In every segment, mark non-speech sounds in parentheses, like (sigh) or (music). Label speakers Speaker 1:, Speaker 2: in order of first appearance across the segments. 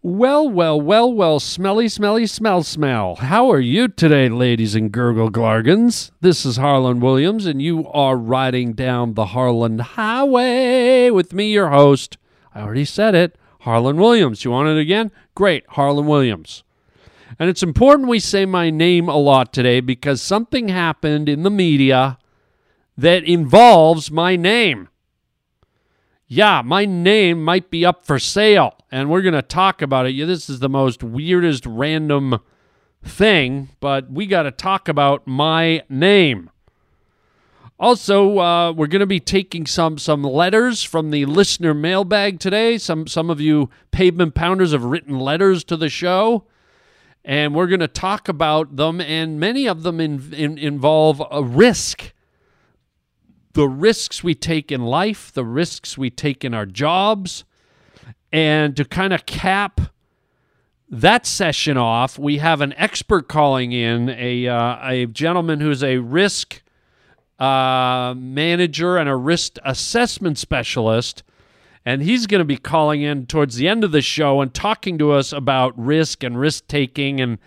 Speaker 1: Well, well, well, well, smelly, smelly, smell, smell. How are you today, ladies and gurgle glargons? This is Harland Williams, and you are riding down the Harland Highway with me, your host. I already said it, Harland Williams. You want it again? Great, Harland Williams. And it's important we say my name a lot today because something happened in the media that involves my name. Yeah, my name might be up for sale, and we're going to talk about it. Yeah, this is the most weirdest random thing, but we got to talk about my name. Also, uh, we're going to be taking some some letters from the listener mailbag today. Some some of you pavement pounders have written letters to the show, and we're going to talk about them. And many of them in, in, involve a risk the risks we take in life, the risks we take in our jobs. And to kind of cap that session off, we have an expert calling in, a, uh, a gentleman who's a risk uh, manager and a risk assessment specialist. And he's going to be calling in towards the end of the show and talking to us about risk and risk taking and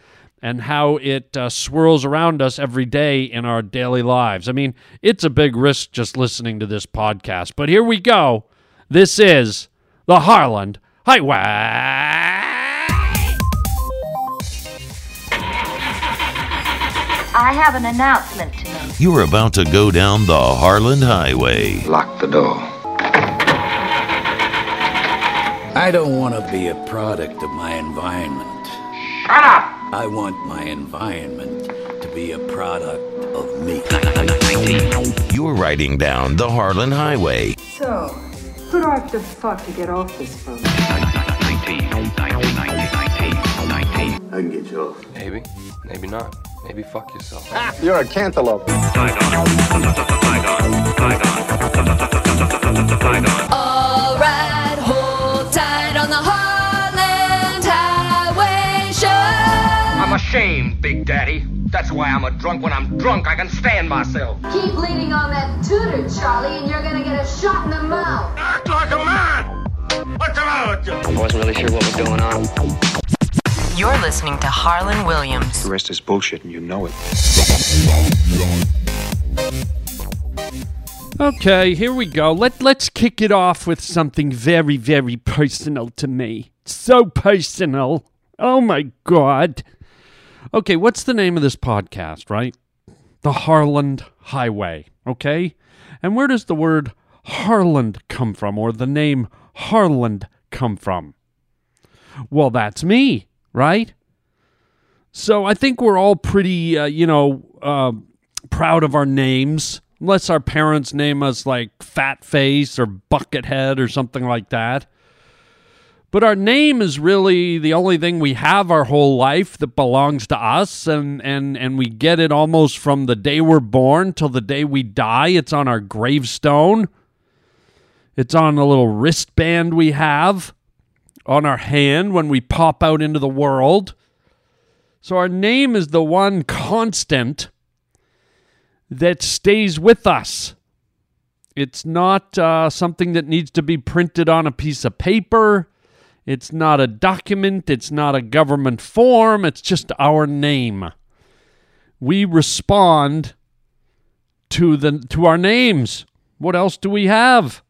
Speaker 1: and how it uh, swirls around us every day in our daily lives. I mean, it's a big risk just listening to this podcast. But here we go. This is the Harland Highway.
Speaker 2: I have an announcement to make.
Speaker 3: You're about to go down the Harland Highway.
Speaker 4: Lock the door.
Speaker 5: I don't want to be a product of my environment.
Speaker 4: Shut up!
Speaker 5: I want my environment to be a product of me.
Speaker 3: You're riding down the Harland Highway.
Speaker 6: So, who do I have to fuck to get off this phone?
Speaker 4: I can get you off.
Speaker 7: Maybe, maybe not. Maybe fuck yourself.
Speaker 4: You're a cantaloupe.
Speaker 8: Alright, hold tight on the Harland
Speaker 9: I'm ashamed, Big Daddy. That's why I'm a drunk. When I'm drunk, I can stand myself.
Speaker 8: Keep leaning on that tutor, Charlie, and you're gonna get a shot in the mouth.
Speaker 9: Act like a man! What's the matter with you?
Speaker 7: I wasn't really sure what was going on.
Speaker 10: You're listening to Harland Williams.
Speaker 4: The rest is bullshit and you know it.
Speaker 1: Okay, here we go. Let let's kick it off with something very very personal to me. So personal. Oh my god. Okay, what's the name of this podcast, right? The Harland Highway, okay? And where does the word Harland come from or the name Harland come from? Well, that's me, right? So I think we're all pretty, uh, you know, uh, proud of our names, unless our parents name us like Fat Face or Buckethead or something like that. But our name is really the only thing we have our whole life that belongs to us, and, and, and we get it almost from the day we're born till the day we die. It's on our gravestone, it's on a little wristband we have on our hand when we pop out into the world. So our name is the one constant that stays with us. It's not uh, something that needs to be printed on a piece of paper. It's not a document. It's not a government form. It's just our name. We respond to the to our names. What else do we have?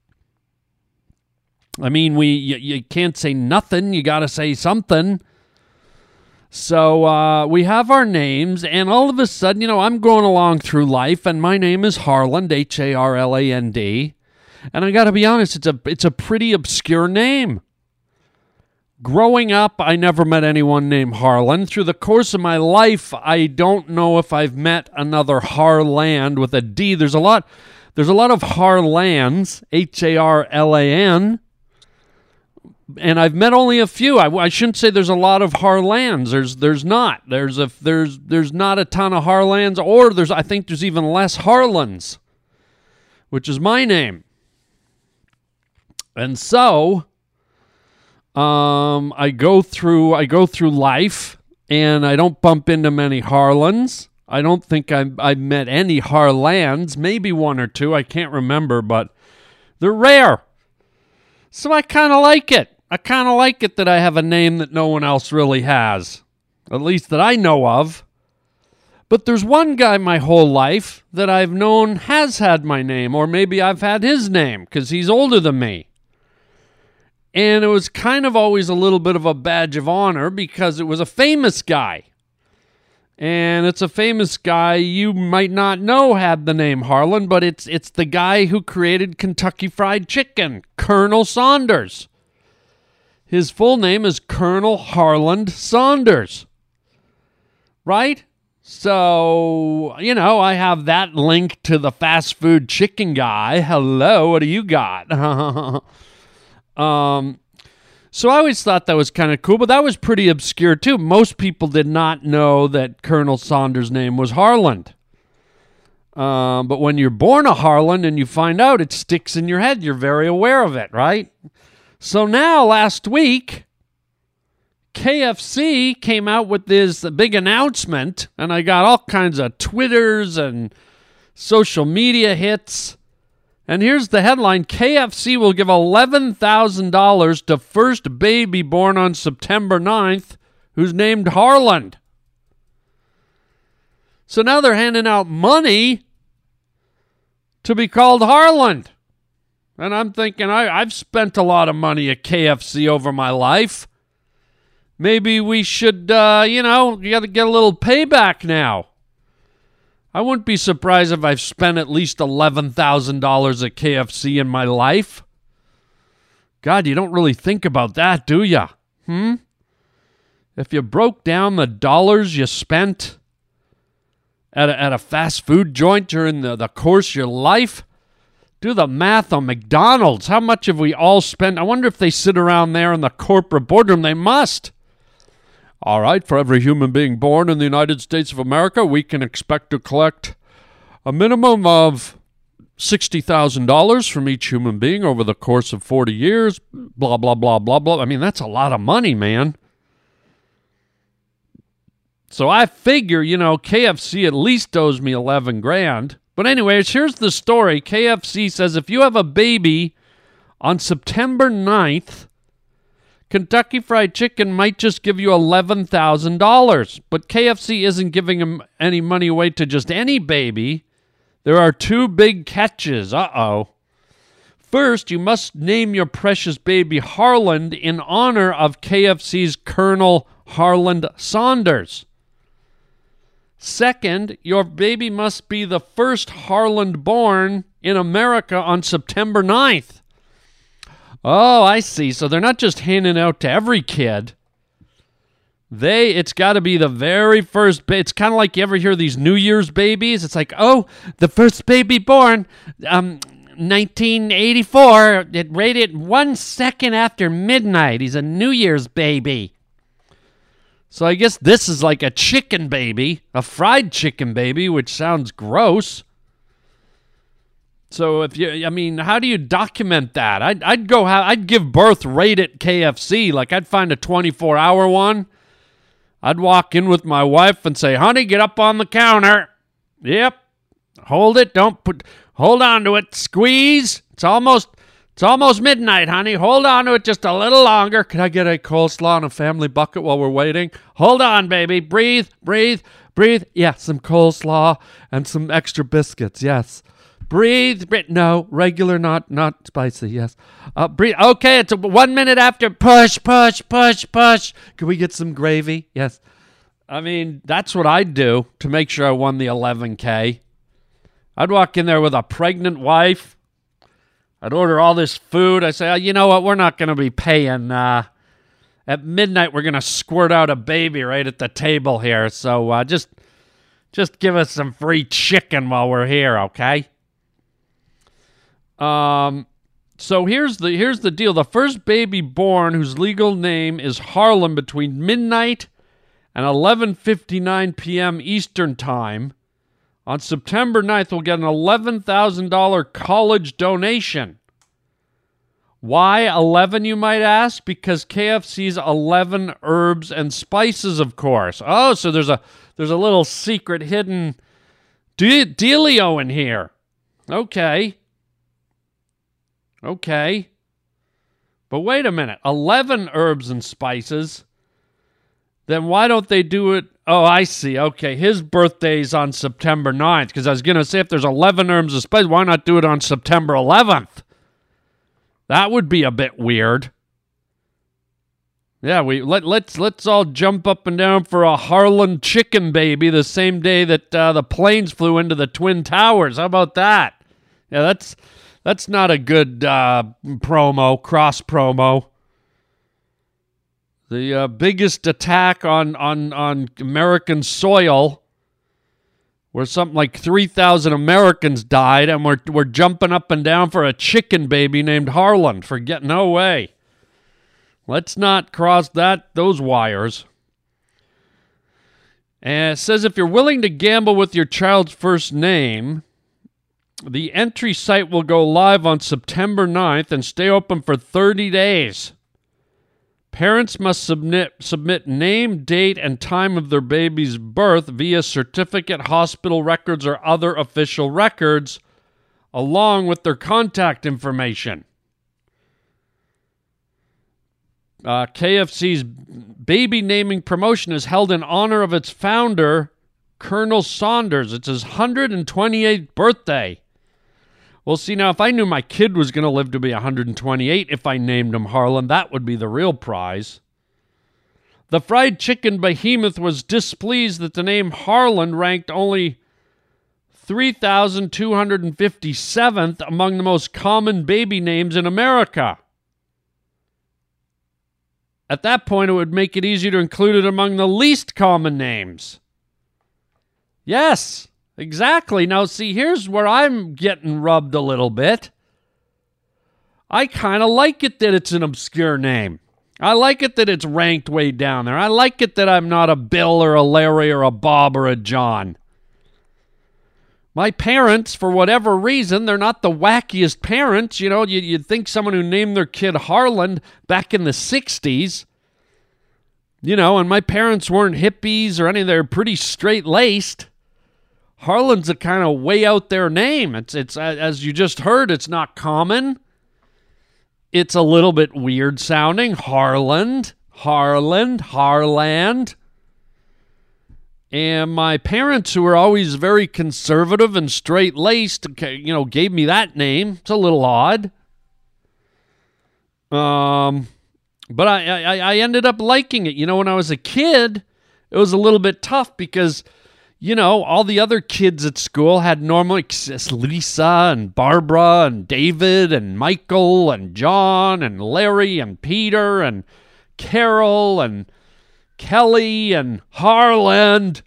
Speaker 1: I mean, we you, you can't say nothing. You got to say something. So uh, we have our names, and all of a sudden, you know, I'm going along through life, and my name is Harland, H A R L A N D, and I got to be honest, it's a it's a pretty obscure name. Growing up, I never met anyone named Harlan. Through the course of my life, I don't know if I've met another Harland with a D. There's a lot, there's a lot of Harlands, H A R L A N and I've met only a few. I, I, shouldn't say there's a lot of Harlands. There's there's not. There's a there's there's not a ton of Harlands, or there's I think there's even less Harlands, which is my name. And so, um, I go through I go through life, and I don't bump into many Harlands. I don't think I've, I've met any Harlands. Maybe one or two. I can't remember, but they're rare. So I kind of like it. I kind of like it that I have a name that no one else really has, at least that I know of. But there's one guy my whole life that I've known has had my name, or maybe I've had his name because he's older than me. And it was kind of always a little bit of a badge of honor because it was a famous guy. And it's a famous guy you might not know had the name Harlan, but it's it's the guy who created Kentucky Fried Chicken, Colonel Sanders. His full name is Colonel Harland Sanders. Right? So, you know, I have that link to the fast food chicken guy. Hello, what do you got? (laughs) um, so I always thought that was kind of cool, but that was pretty obscure too. Most people did not know that Colonel Sanders' name was Harland. Um, but when you're born a Harland and you find out, it sticks in your head. You're very aware of it, right? So now, last week, KFC came out with this big announcement, and I got all kinds of Twitters and social media hits. And here's the headline KFC will give $11,000 to first baby born on September 9th who's named Harland. So now they're handing out money to be called Harland. And I'm thinking, I, I've spent a lot of money at KFC over my life. Maybe we should, uh, you know, you got to get a little payback now. I wouldn't be surprised if I've spent at least $11,000 at KFC in my life. God, you don't really think about that, do you? Hmm? If you broke down the dollars you spent at a, at a fast food joint during the, the course of your life, do the math on McDonald's. How much have we all spent? I wonder if they sit around there in the corporate boardroom. They must. All right, for every human being born in the United States of America, we can expect to collect a minimum of $60,000 from each human being over the course of 40 years. Blah, blah, blah, blah, blah. I mean, that's a lot of money, man. So I figure, you know, KFC at least owes me 11 grand. But, anyways, here's the story KFC says if you have a baby on September 9th, Kentucky Fried Chicken might just give you $11,000, but KFC isn't giving them any money away to just any baby. There are two big catches. Uh oh. First, you must name your precious baby Harland in honor of KFC's Colonel Harland Sanders. Second, your baby must be the first Harland born in America on September 9th. Oh, I see. So they're not just handing out to every kid. They, it's got to be the very first. Ba- it's kind of like you ever hear these New Year's babies. It's like, oh, the first baby born, um, 1984. It rated one second after midnight. He's a New Year's baby. So I guess this is like a chicken baby, a fried chicken baby, which sounds gross. So if you, I mean, how do you document that? I'd, I'd go, I'd give birth right at KFC. Like I'd find a 24 hour one. I'd walk in with my wife and say, honey, get up on the counter. Yep. Hold it. Don't put, hold on to it. Squeeze. It's almost, it's almost midnight, honey. Hold on to it just a little longer. Can I get a coleslaw and a family bucket while we're waiting? Hold on, baby. Breathe, breathe, breathe. Yeah, some coleslaw and some extra biscuits. Yes. Breathe, breathe. No, regular, not not spicy. Yes. Uh, breathe. Okay, it's one minute after. Push, push, push, push. Can we get some gravy? Yes. I mean, that's what I'd do to make sure I won the 11K. I'd walk in there with a pregnant wife. I'd order all this food. I say, oh, you know what? We're not going to be paying. Uh, at midnight, we're going to squirt out a baby right at the table here. So uh, just, just give us some free chicken while we're here, okay? Um, so here's the here's the deal. The first baby born whose legal name is Harlan between midnight and 11:59 p.m. Eastern Time on September 9th will get an $11,000 college donation. Why 11 you might ask? Because KFC's 11 herbs and spices of course. Oh, so there's a there's a little secret hidden de- dealio in here. Okay. Okay. But wait a minute 11 herbs and spices. Then why don't they do it? Oh, I see. Okay. His birthday's on September 9th. Because I was going to say, if there's 11 herbs and spices, why not do it on September 11th? That would be a bit weird. Yeah, we let let's let's all jump up and down for a Harlan chicken baby the same day that uh, the planes flew into the twin towers. How about that? Yeah, that's that's not a good uh, promo, cross promo. The uh, biggest attack on on on American soil, where something like three thousand Americans died, and we're we're jumping up and down for a chicken baby named Harlan. Forget no way. Let's not cross that those wires. And it says if you're willing to gamble with your child's first name, the entry site will go live on September 9th and stay open for 30 days. Parents must submit, submit name, date, and time of their baby's birth via certificate, hospital records, or other official records, along with their contact information. Uh, KFC's baby naming promotion is held in honor of its founder, Colonel Sanders. It's his 128th birthday. Well, see, now, if I knew my kid was going to live to be 128 if I named him Harlan, that would be the real prize. The fried chicken behemoth was displeased that the name Harlan ranked only 3,257th among the most common baby names in America. At that point, it would make it easier to include it among the least common names. Yes, exactly. Now, see, here's where I'm getting rubbed a little bit. I kind of like it that it's an obscure name. I like it that it's ranked way down there. I like it that I'm not a Bill or a Larry or a Bob or a John. My parents, for whatever reason, they're not the wackiest parents. You know, you'd think someone who named their kid Harlan back in the 60s, you know, and my parents weren't hippies or anything, they're pretty straight laced. Harlan's a kind of way out there name. It's, it's, as you just heard, it's not common. It's a little bit weird sounding. Harland, Harland, Harland. And my parents, who were always very conservative and straight laced, you know, gave me that name. It's a little odd. Um, but I, I, I ended up liking it. You know, when I was a kid, it was a little bit tough because, you know, all the other kids at school had normal Lisa and Barbara and David and Michael and John and Larry and Peter and Carol and Kelly and Harland.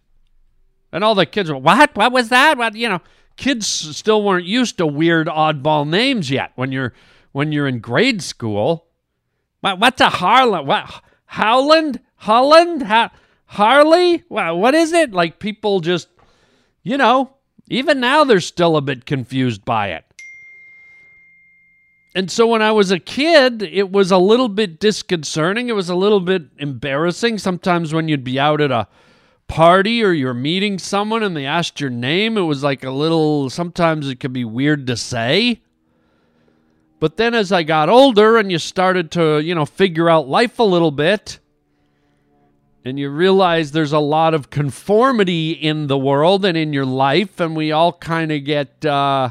Speaker 1: And all the kids were, what? What was that? What, you know, kids still weren't used to weird oddball names yet when you're when you're in grade school. What, what's a Harland? What Howland? Holland? Ha- Harley? What, what is it? Like people just, you know, even now they're still a bit confused by it. And so when I was a kid, it was a little bit disconcerting. It was a little bit embarrassing. Sometimes when you'd be out at a party or you're meeting someone and they asked your name, it was like a little, sometimes it could be weird to say. But then as I got older and you started to, you know, figure out life a little bit, and you realize there's a lot of conformity in the world and in your life, and we all kind of get, uh,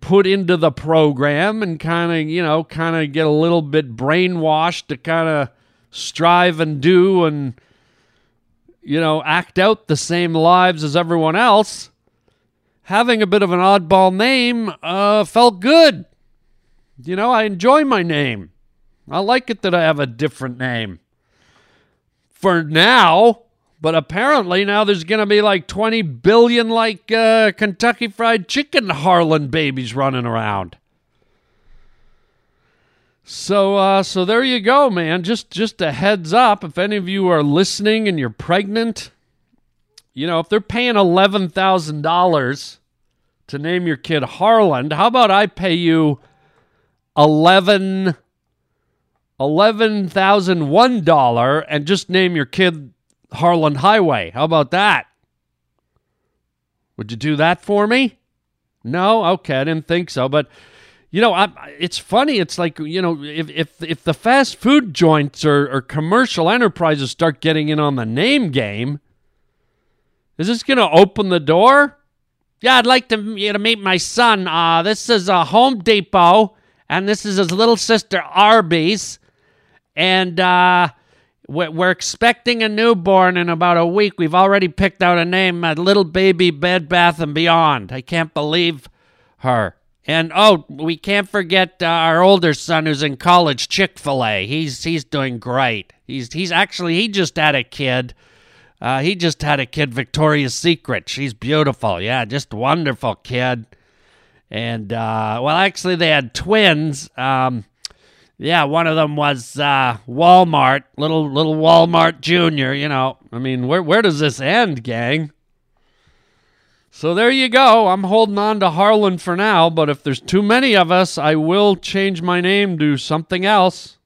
Speaker 1: put into the program and kind of, you know, kind of get a little bit brainwashed to kind of strive and do and, you know, act out the same lives as everyone else, having a bit of an oddball name uh, felt good. You know, I enjoy my name. I like it that I have a different name. For now, but apparently now there's going to be like 20 billion like uh, Kentucky Fried Chicken Harlan babies running around. So uh, so there you go, man. Just just a heads up if any of you are listening and you're pregnant, you know, if they're paying $11,000 to name your kid Harlan, how about I pay you 11 $11,001 and just name your kid Harland Highway. How about that? Would you do that for me? No? Okay, I didn't think so. But, You know, I, it's funny. It's like you know, if if if the fast food joints or, or commercial enterprises start getting in on the name game, is this going to open the door? Yeah, I'd like to you meet my son. Uh, this is a Home Depot, and this is his little sister Arby's, and uh, we're, expecting a newborn in about a week. We've already picked out a name, a little baby Bed Bath and Beyond. I can't believe her. And oh, we can't forget uh, our older son who's in college, Chick Fil A. He's he's doing great. He's he's actually he just had a kid. Uh, he just had a kid, Victoria's Secret. She's beautiful. Yeah, just wonderful kid. And uh, well, actually, they had twins. Um, yeah, one of them was uh, Walmart, little little Walmart Junior. You know, I mean, where where does this end, gang? So there you go. I'm holding on to Harlan for now, but if there's too many of us, I will change my name to something else.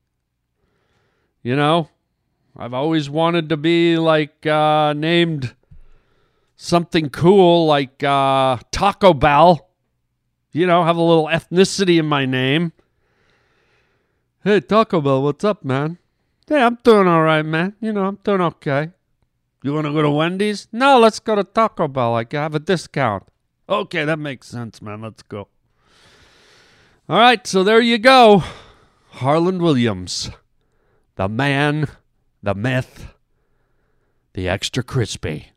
Speaker 1: You know, I've always wanted to be like uh, named something cool like uh, Taco Bell. You know, have a little ethnicity in my name. Hey, Taco Bell, what's up, man? Hey, I'm doing all right, man. You know, I'm doing okay. You want to go to Wendy's? No, let's go to Taco Bell. I have a discount. Okay, that makes sense, man. Let's go. All right, so there you go. Harland Williams, the man, the myth, the extra crispy.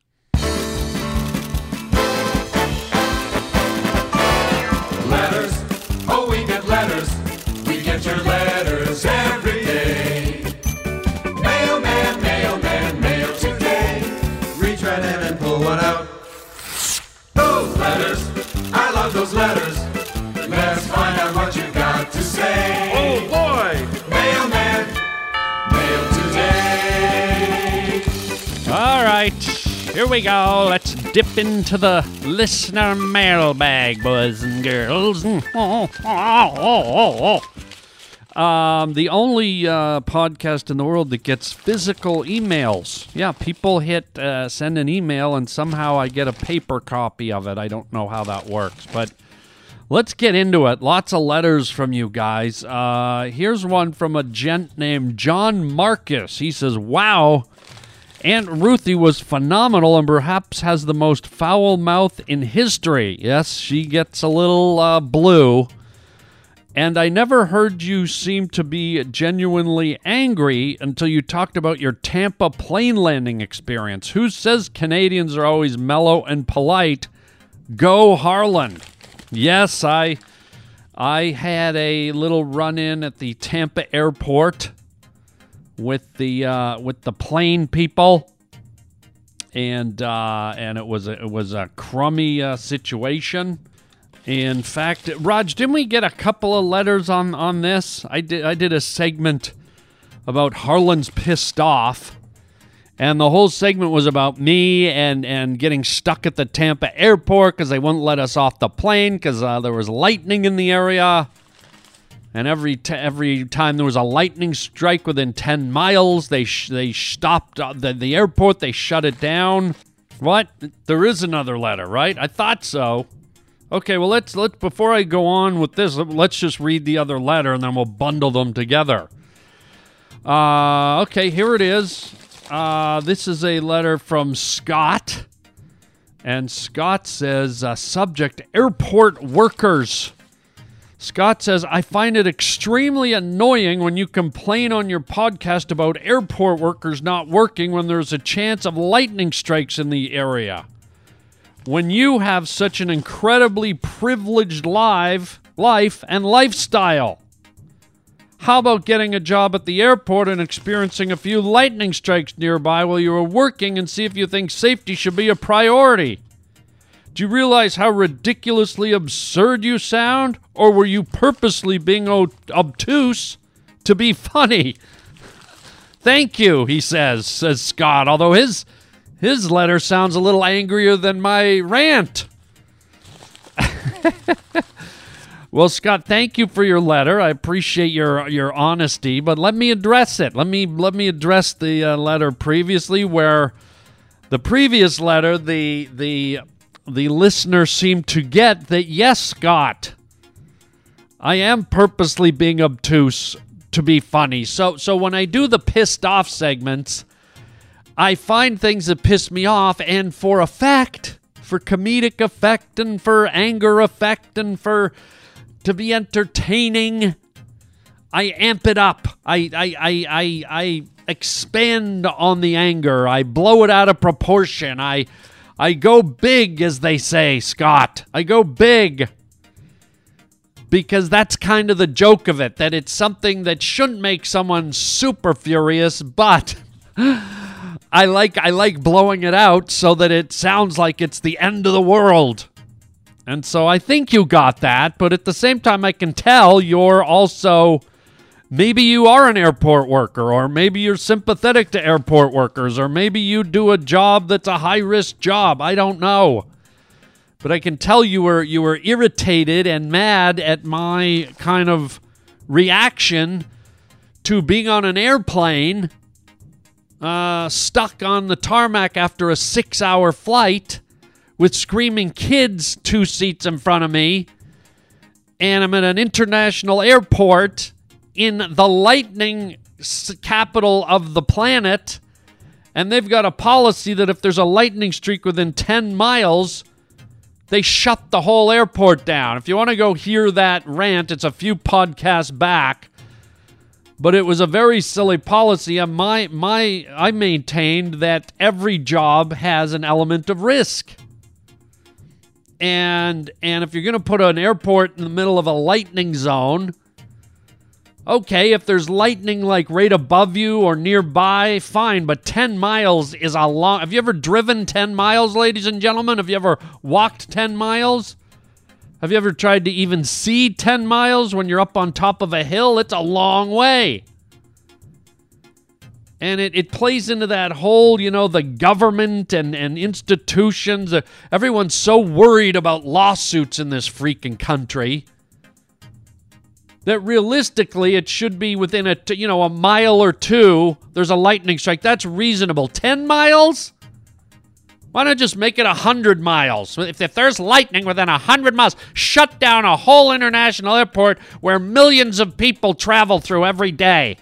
Speaker 1: Here we go. Let's dip into the listener mailbag, boys and girls. Um, the only uh, podcast in the world that gets physical emails. Yeah, people hit uh, send an email, and somehow I get a paper copy of it. I don't know how that works, but let's get into it. Lots of letters from you guys. Uh, here's one from a gent named John Marcus. He says, "Wow." Aunt Ruthie was phenomenal and perhaps has the most foul mouth in history. Yes, she gets a little uh, blue. And I never heard you seem to be genuinely angry until you talked about your Tampa plane landing experience. Who says Canadians are always mellow and polite? Go Harlan. Yes, I I had a little run in at the Tampa airport with the uh, with the plane people, and uh, and it was a, it was a crummy uh, situation. In fact, Raj, didn't we get a couple of letters on on this? I did I did a segment about Harlan's pissed off, and the whole segment was about me and and getting stuck at the Tampa airport because they wouldn't let us off the plane because uh, there was lightning in the area. And every t- every time there was a lightning strike within ten miles, they sh- they stopped uh, the the airport. They shut it down. What? There is another letter, right? I thought so. Okay, well let's let before I go on with this, let's just read the other letter and then we'll bundle them together. Uh, okay, here it is. Uh, this is a letter from Scott, and Scott says, uh, "Subject: Airport workers." Scott says, I find it extremely annoying when you complain on your podcast about airport workers not working when there's a chance of lightning strikes in the area. When you have such an incredibly privileged live life and lifestyle. How about getting a job at the airport and experiencing a few lightning strikes nearby while you are working and see if you think safety should be a priority? Do you realize how ridiculously absurd you sound? Or were you purposely being obtuse to be funny? Thank you, he says, says Scott, although his his letter sounds a little angrier than my rant. (laughs) well, Scott, thank you for your letter. I appreciate your your honesty, but let me address it. Let me let me address the uh, letter previously where the previous letter the the the listener seemed to get that yes, Scott, I am purposely being obtuse to be funny. So so when I do the pissed off segments, I find things that piss me off and for effect, for comedic effect and for anger effect and for to be entertaining, I amp it up. I I I I, I expand on the anger. I blow it out of proportion. I I go big as they say, Scott. I go big because that's kind of the joke of it that it's something that shouldn't make someone super furious but (laughs) I like I like blowing it out so that it sounds like it's the end of the world. And so I think you got that, but at the same time I can tell you're also maybe you are an airport worker or maybe you're sympathetic to airport workers or maybe you do a job that's a high-risk job. I don't know but I can tell you were you were irritated and mad at my kind of reaction to being on an airplane, uh, stuck on the tarmac after a six-hour flight, with screaming kids two seats in front of me, and I'm at an international airport in the lightning capital of the planet, and they've got a policy that if there's a lightning streak within 10 miles they shut the whole airport down. If you want to go hear that rant, it's a few podcasts back. But it was a very silly policy. And my my I maintained that every job has an element of risk. And and if you're going to put an airport in the middle of a lightning zone, Okay, if there's lightning like right above you or nearby, fine, but 10 miles is a long. Have you ever driven 10 miles, ladies and gentlemen? Have you ever walked 10 miles? Have you ever tried to even see 10 miles when you're up on top of a hill? It's a long way. And it, it plays into that whole, you know, the government and, and institutions. Uh, everyone's so worried about lawsuits in this freaking country that realistically it should be within a you know a mile or two there's a lightning strike. That's reasonable. 10 miles? Why not just make it 100 miles? If, if there's lightning within 100 miles shut down a whole international airport where millions of people travel through every day.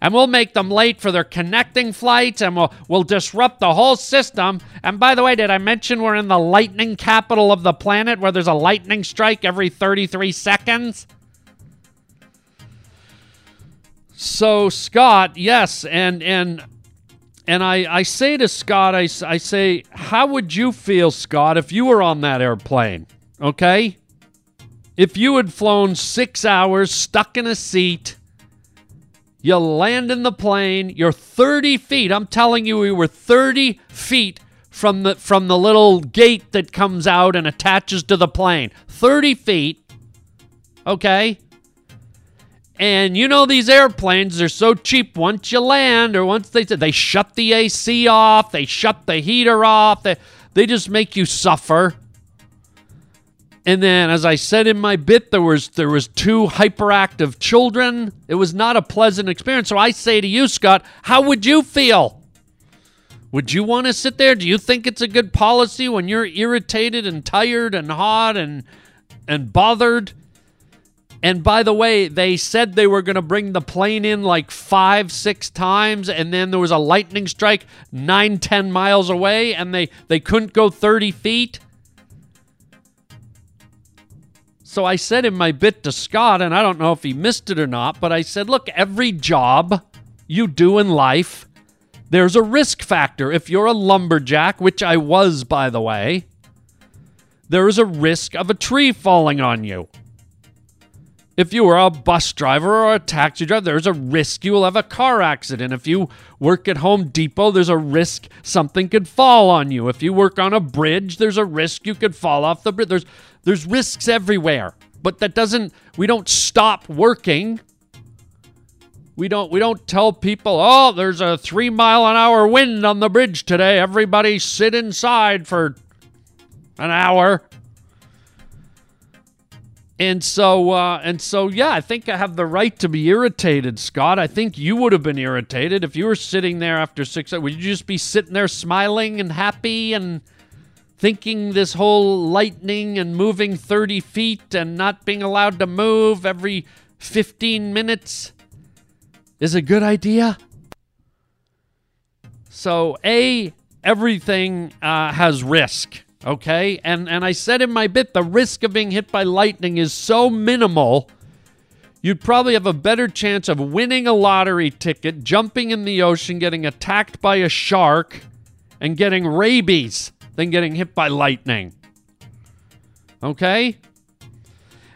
Speaker 1: And we'll make them late for their connecting flights and we'll, we'll disrupt the whole system. And by the way did i mention we're in the lightning capital of the planet where there's a lightning strike every 33 seconds so Scott, yes, and and and I I say to Scott, I I say, how would you feel, Scott, if you were on that airplane? Okay, if you had flown six hours stuck in a seat. You land in the plane. You're 30 feet. I'm telling you, we were 30 feet from the from the little gate that comes out and attaches to the plane. 30 feet. Okay. And you know these airplanes, they're so cheap once you land or once they they shut the AC off, they shut the heater off, they, they just make you suffer. And then as I said in my bit there was there was two hyperactive children. It was not a pleasant experience. So I say to you Scott, how would you feel? Would you want to sit there? Do you think it's a good policy when you're irritated and tired and hot and and bothered? And by the way, they said they were going to bring the plane in like five, six times, and then there was a lightning strike nine, ten miles away, and they, they couldn't go 30 feet. So I said in my bit to Scott, and I don't know if he missed it or not, but I said, look, every job you do in life, there's a risk factor. If you're a lumberjack, which I was, by the way, there is a risk of a tree falling on you. If you are a bus driver or a taxi driver, there's a risk you will have a car accident. If you work at Home Depot, there's a risk something could fall on you. If you work on a bridge, there's a risk you could fall off the bridge. There's there's risks everywhere. But that doesn't we don't stop working. We don't we don't tell people, "Oh, there's a 3 mile an hour wind on the bridge today. Everybody sit inside for an hour." And so, uh, and so, yeah, I think I have the right to be irritated, Scott. I think you would have been irritated if you were sitting there after six. Would you just be sitting there smiling and happy and thinking this whole lightning and moving 30 feet and not being allowed to move every 15 minutes is a good idea? So, A, everything uh, has risk, okay? And, and I said in my bit, the risk of being hit by lightning is so minimal, you'd probably have a better chance of winning a lottery ticket, jumping in the ocean, getting attacked by a shark, and getting rabies than getting hit by lightning. Okay?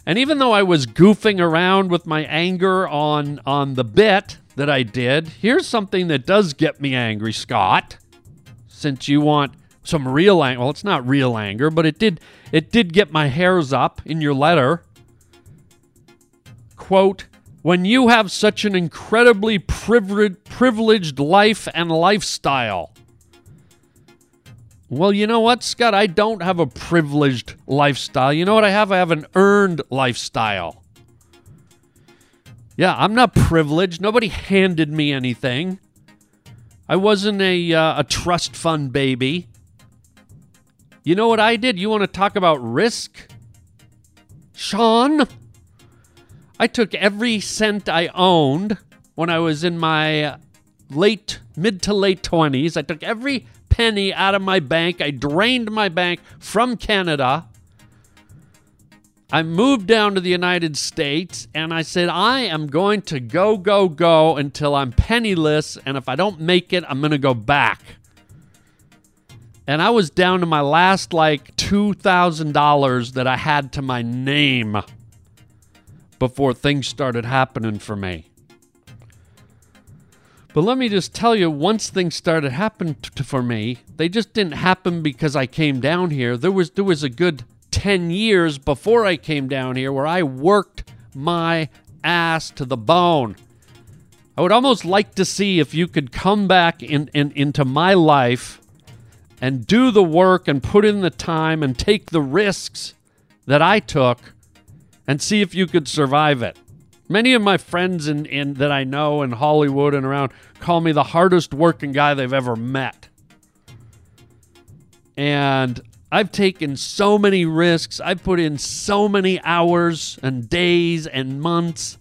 Speaker 1: And even though I was goofing around with my anger on on the bit that I did, here's something that does get me angry, Scott. Since you want some real anger, well, it's not real anger, but it did it did get my hairs up in your letter. Quote, when you have such an incredibly privileged privileged life and lifestyle. Well, you know what, Scott? I don't have a privileged lifestyle. You know what I have? I have an earned lifestyle. Yeah, I'm not privileged. Nobody handed me anything. I wasn't a, uh, a trust fund baby. You know what I did? You want to talk about risk? Sean? I took every cent I owned when I was in my late, mid to late 20s. I took every penny out of my bank. I drained my bank from Canada. I moved down to the United States and I said, I am going to go, go, go until I'm penniless. And if I don't make it, I'm going to go back. And I was down to my last like $2,000 that I had to my name before things started happening for me. But let me just tell you, once things started happening t- for me, they just didn't happen because I came down here. There was there was a good 10 years before I came down here where I worked my ass to the bone. I would almost like to see if you could come back in, in, into my life and do the work and put in the time and take the risks that I took and see if you could survive it. Many of my friends in, in that I know in Hollywood and around call me the hardest working guy they've ever met. And I've taken so many risks. I've put in so many hours and days and months.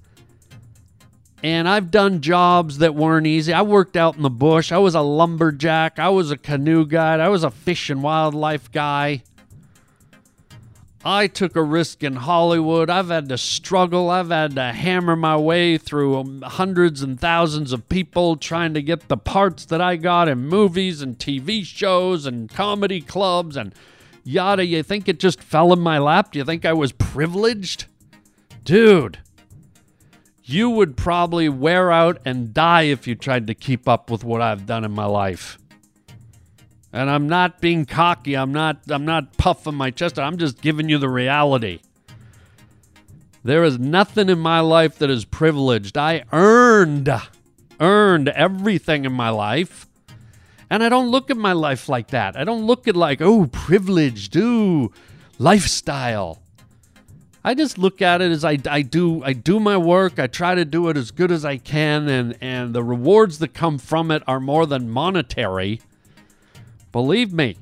Speaker 1: And I've done jobs that weren't easy. I worked out in the bush. I was a lumberjack. I was a canoe guide. I was a fish and wildlife guy. I took a risk in Hollywood. I've had to struggle. I've had to hammer my way through um, hundreds and thousands of people trying to get the parts that I got in movies and TV shows and comedy clubs and yada. You think it just fell in my lap? Do you think I was privileged? Dude, you would probably wear out and die if you tried to keep up with what I've done in my life. And I'm not being cocky. I'm not I'm not puffing my chest. I'm just giving you the reality. There is nothing in my life that is privileged. I earned earned everything in my life. And I don't look at my life like that. I don't look at like, oh, privileged, ooh, lifestyle. I just look at it as I, I do I do my work. I try to do it as good as I can, and and the rewards that come from it are more than monetary. Believe me.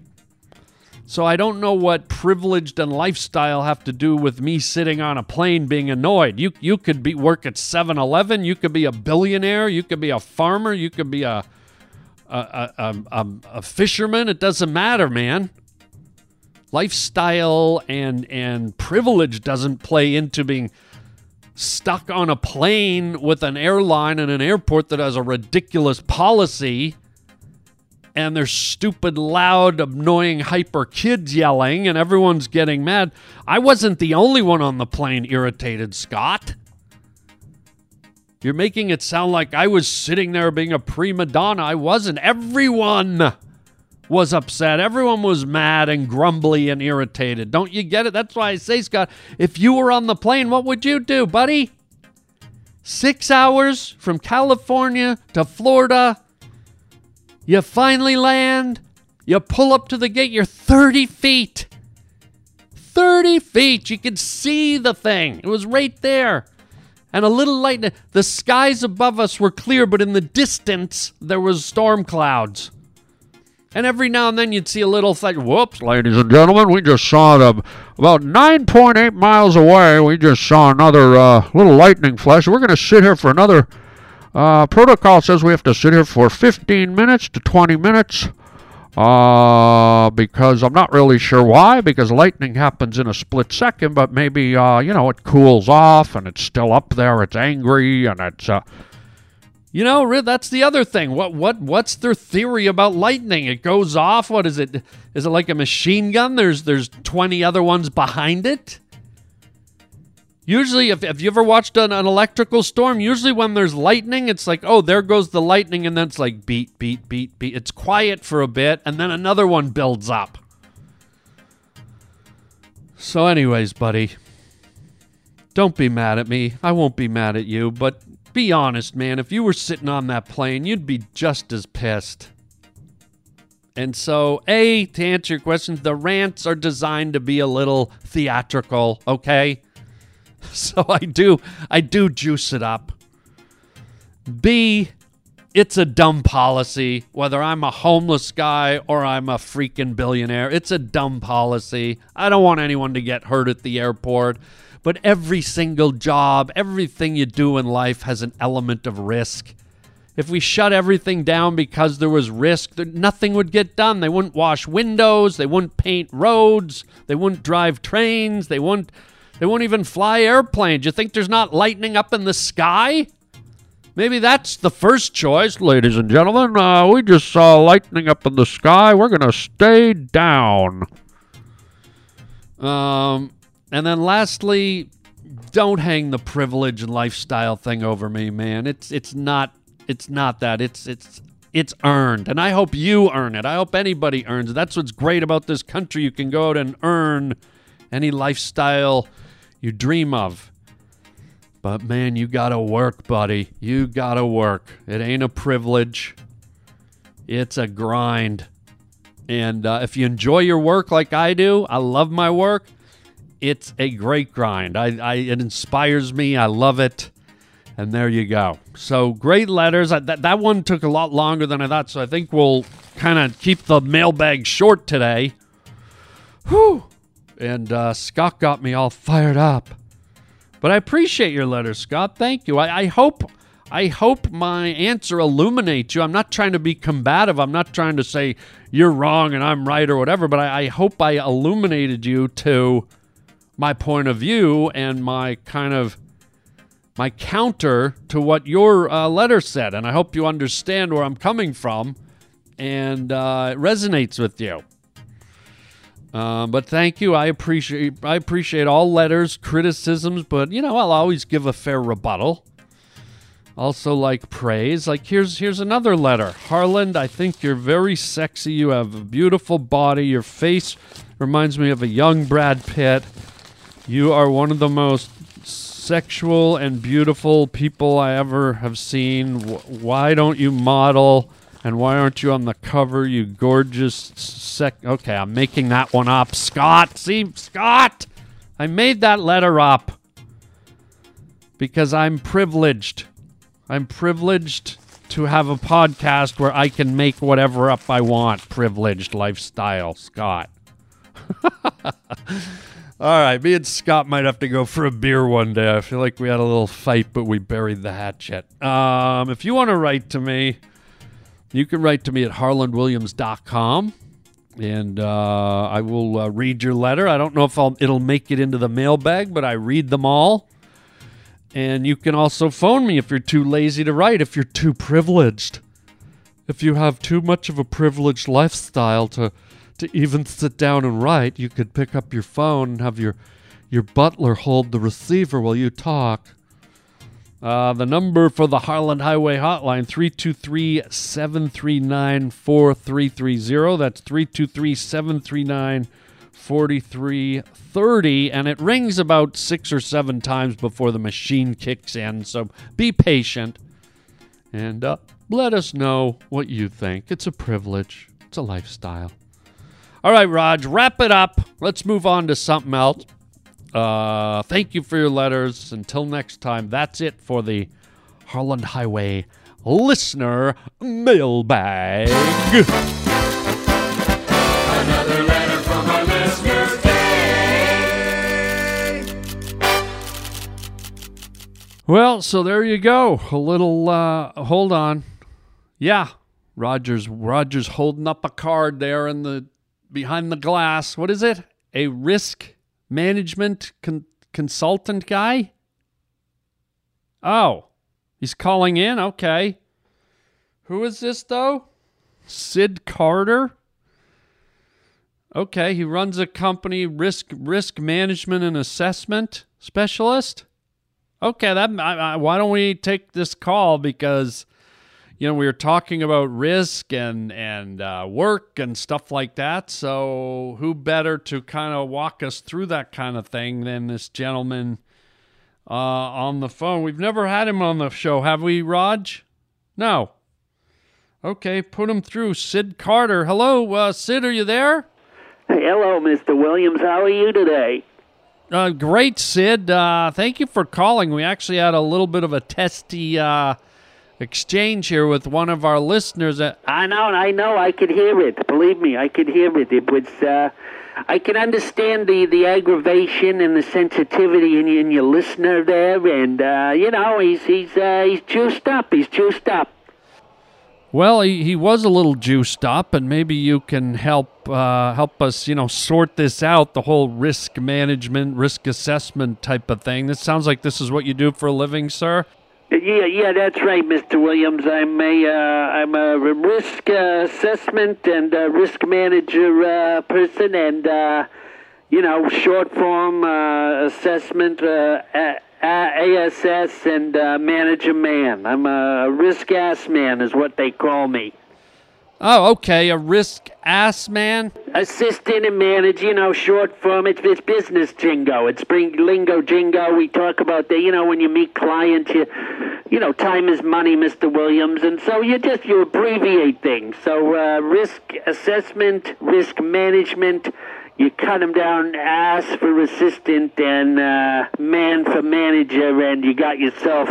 Speaker 1: So I don't know what privileged and lifestyle have to do with me sitting on a plane being annoyed. You you could be work at 7-Eleven, you could be a billionaire, you could be a farmer, you could be a a, a, a, a, a fisherman. It doesn't matter, man. Lifestyle and and privilege doesn't play into being stuck on a plane with an airline and an airport that has a ridiculous policy and there's stupid, loud, annoying, hyper kids yelling, and everyone's getting mad. I wasn't the only one on the plane irritated, Scott. You're making it sound like I was sitting there being a prima donna. I wasn't. Everyone was upset. Everyone was mad and grumbly and irritated. Don't you get it? That's why I say, Scott, if you were on the plane, what would you do, buddy? Six hours from California to Florida you finally land. You pull up to the gate. You're 30 feet. 30 feet. You could see the thing. It was right there. And a little light. The skies above us were clear, but in the distance, there was storm clouds. And every now and then you'd see a little thing. Whoops, ladies and gentlemen, we just saw the about 9.8 miles away. We just saw another uh, little lightning flash. We're going to sit here for another. Uh, protocol says we have to sit here for 15 minutes to 20 minutes. Uh, because I'm not really sure why. Because lightning happens in a split second, but maybe uh, you know, it cools off and it's still up there. It's angry and it's uh, you know, that's the other thing. What what what's their theory about lightning? It goes off. What is it? Is it like a machine gun? There's there's 20 other ones behind it. Usually, if, if you ever watched an, an electrical storm, usually when there's lightning, it's like, oh, there goes the lightning, and then it's like beat, beat, beat, beat. It's quiet for a bit, and then another one builds up. So, anyways, buddy, don't be mad at me. I won't be mad at you, but be honest, man. If you were sitting on that plane, you'd be just as pissed. And so, A, to answer your question, the rants are designed to be a little theatrical, okay? (laughs) So I do I do juice it up. B, it's a dumb policy, whether I'm a homeless guy or I'm a freaking billionaire. It's a dumb policy. I don't want anyone to get hurt at the airport. But every single job, everything you do in life has an element of risk. If we shut everything down because there was risk, nothing would get done. They wouldn't wash windows, they wouldn't paint roads, they wouldn't drive trains, they wouldn't they won't even fly airplanes. You think there's not lightning up in the sky? Maybe that's the first choice, ladies and gentlemen. Uh, we just saw lightning up in the sky. We're gonna stay down. Um, and then lastly, don't hang the privilege and lifestyle thing over me, man. It's it's not it's not that. It's it's it's earned, and I hope you earn it. I hope anybody earns it. That's what's great about this country. You can go out and earn any lifestyle you dream of. But man, you gotta work, buddy. You gotta work. It ain't a privilege, it's a grind. And uh, if you enjoy your work like I do, I love my work. It's a great grind. I, I it inspires me. I love it. And there you go. So great letters. I, that that one took a lot longer than I thought. So I think we'll kind of keep the mailbag short today. Whew. And uh, Scott got me all fired up. But I appreciate your letter, Scott. Thank you. I, I hope I hope my answer illuminates you. I'm not trying to be combative. I'm not trying to say you're wrong and I'm right or whatever, but I, I hope I illuminated you to my point of view and my kind of my counter to what your uh, letter said. And I hope you understand where I'm coming from and uh, it resonates with you. Uh, but thank you. I appreciate I appreciate all letters, criticisms, but you know I'll always give a fair rebuttal. Also like praise. Like here's here's another letter. Harland, I think you're very sexy. You have a beautiful body. Your face reminds me of a young Brad Pitt. You are one of the most sexual and beautiful people I ever have seen. Why don't you model? And why aren't you on the cover, you gorgeous sec? Okay, I'm making that one up. Scott, see, Scott, I made that letter up because I'm privileged. I'm privileged to have a podcast where I can make whatever up I want. Privileged lifestyle, Scott. (laughs) All right, me and Scott might have to go for a beer one day. I feel like we had a little fight, but we buried the hatchet. Um, if you want to write to me, you can write to me at harlandwilliams.com and uh, I will uh, read your letter. I don't know if I'll, it'll make it into the mailbag, but I read them all. And you can also phone me if you're too lazy to write, if you're too privileged. If you have too much of a privileged lifestyle to to even sit down and write, you could pick up your phone and have your your butler hold the receiver while you talk. Uh, the number for the Harland Highway Hotline, 323 739 4330. That's 323 739 4330. And it rings about six or seven times before the machine kicks in. So be patient and uh, let us know what you think. It's a privilege, it's a lifestyle. All right, Raj, wrap it up. Let's move on to something else. Uh, thank you for your letters. Until next time, that's it for the Harland Highway Listener Mailbag. Another letter from our listeners. Well, so there you go. A little uh, hold on. Yeah. Rogers Rogers holding up a card there in the behind the glass. What is it? A risk management con- consultant guy? Oh. He's calling in. Okay. Who is this though? Sid Carter? Okay, he runs a company risk risk management and assessment specialist. Okay, that I, I, why don't we take this call because you know we were talking about risk and and uh, work and stuff like that. So who better to kind of walk us through that kind of thing than this gentleman uh, on the phone? We've never had him on the show, have we, Raj? No. Okay, put him through. Sid Carter. Hello, uh, Sid. Are you there?
Speaker 11: Hello, Mr. Williams. How are you today?
Speaker 1: Uh, great, Sid. Uh, thank you for calling. We actually had a little bit of a testy uh, exchange here with one of our listeners. At-
Speaker 11: I know, I know. I could hear it. Believe me, I could hear it. It was. Uh, I can understand the, the aggravation and the sensitivity in, in your listener there, and uh, you know he's he's uh, he's juiced up. He's juiced up.
Speaker 1: Well, he, he was a little juiced up, and maybe you can help uh, help us, you know, sort this out. The whole risk management, risk assessment type of thing. This sounds like this is what you do for a living, sir.
Speaker 11: Yeah, yeah, that's right, Mr. Williams. I'm a uh, I'm a risk uh, assessment and uh, risk manager uh, person, and uh, you know, short form uh, assessment, ASS, and manager man. I'm a risk ass man, is what they call me.
Speaker 1: Oh, okay, a risk ass man.
Speaker 11: Assistant and manager, you know, short form. It's, it's business jingo. It's bring lingo jingo. We talk about the, you know, when you meet clients, you, you know, time is money, Mr. Williams, and so you just you abbreviate things. So uh, risk assessment, risk management. You cut them down, ass for assistant and uh, man for manager, and you got yourself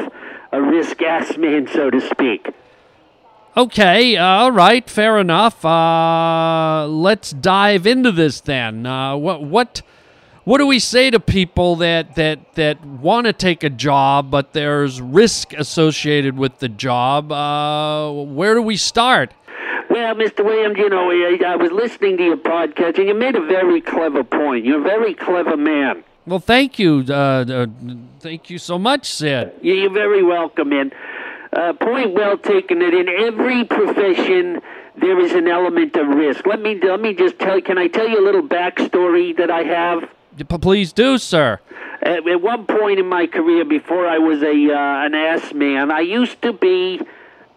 Speaker 11: a risk ass man, so to speak.
Speaker 1: Okay, uh, all right, fair enough. Uh, let's dive into this then. Uh, what what what do we say to people that that that want to take a job, but there's risk associated with the job? Uh, where do we start?
Speaker 11: Well, Mr. Williams, you know, I, I was listening to your podcast, and you made a very clever point. You're a very clever man.
Speaker 1: Well, thank you, uh, uh, thank you so much, Sid.
Speaker 11: Yeah, You're very welcome, and uh, point well taken. That in every profession there is an element of risk. Let me let me just tell. Can I tell you a little backstory that I have?
Speaker 1: Please do, sir.
Speaker 11: At, at one point in my career, before I was a uh, an ass man, I used to be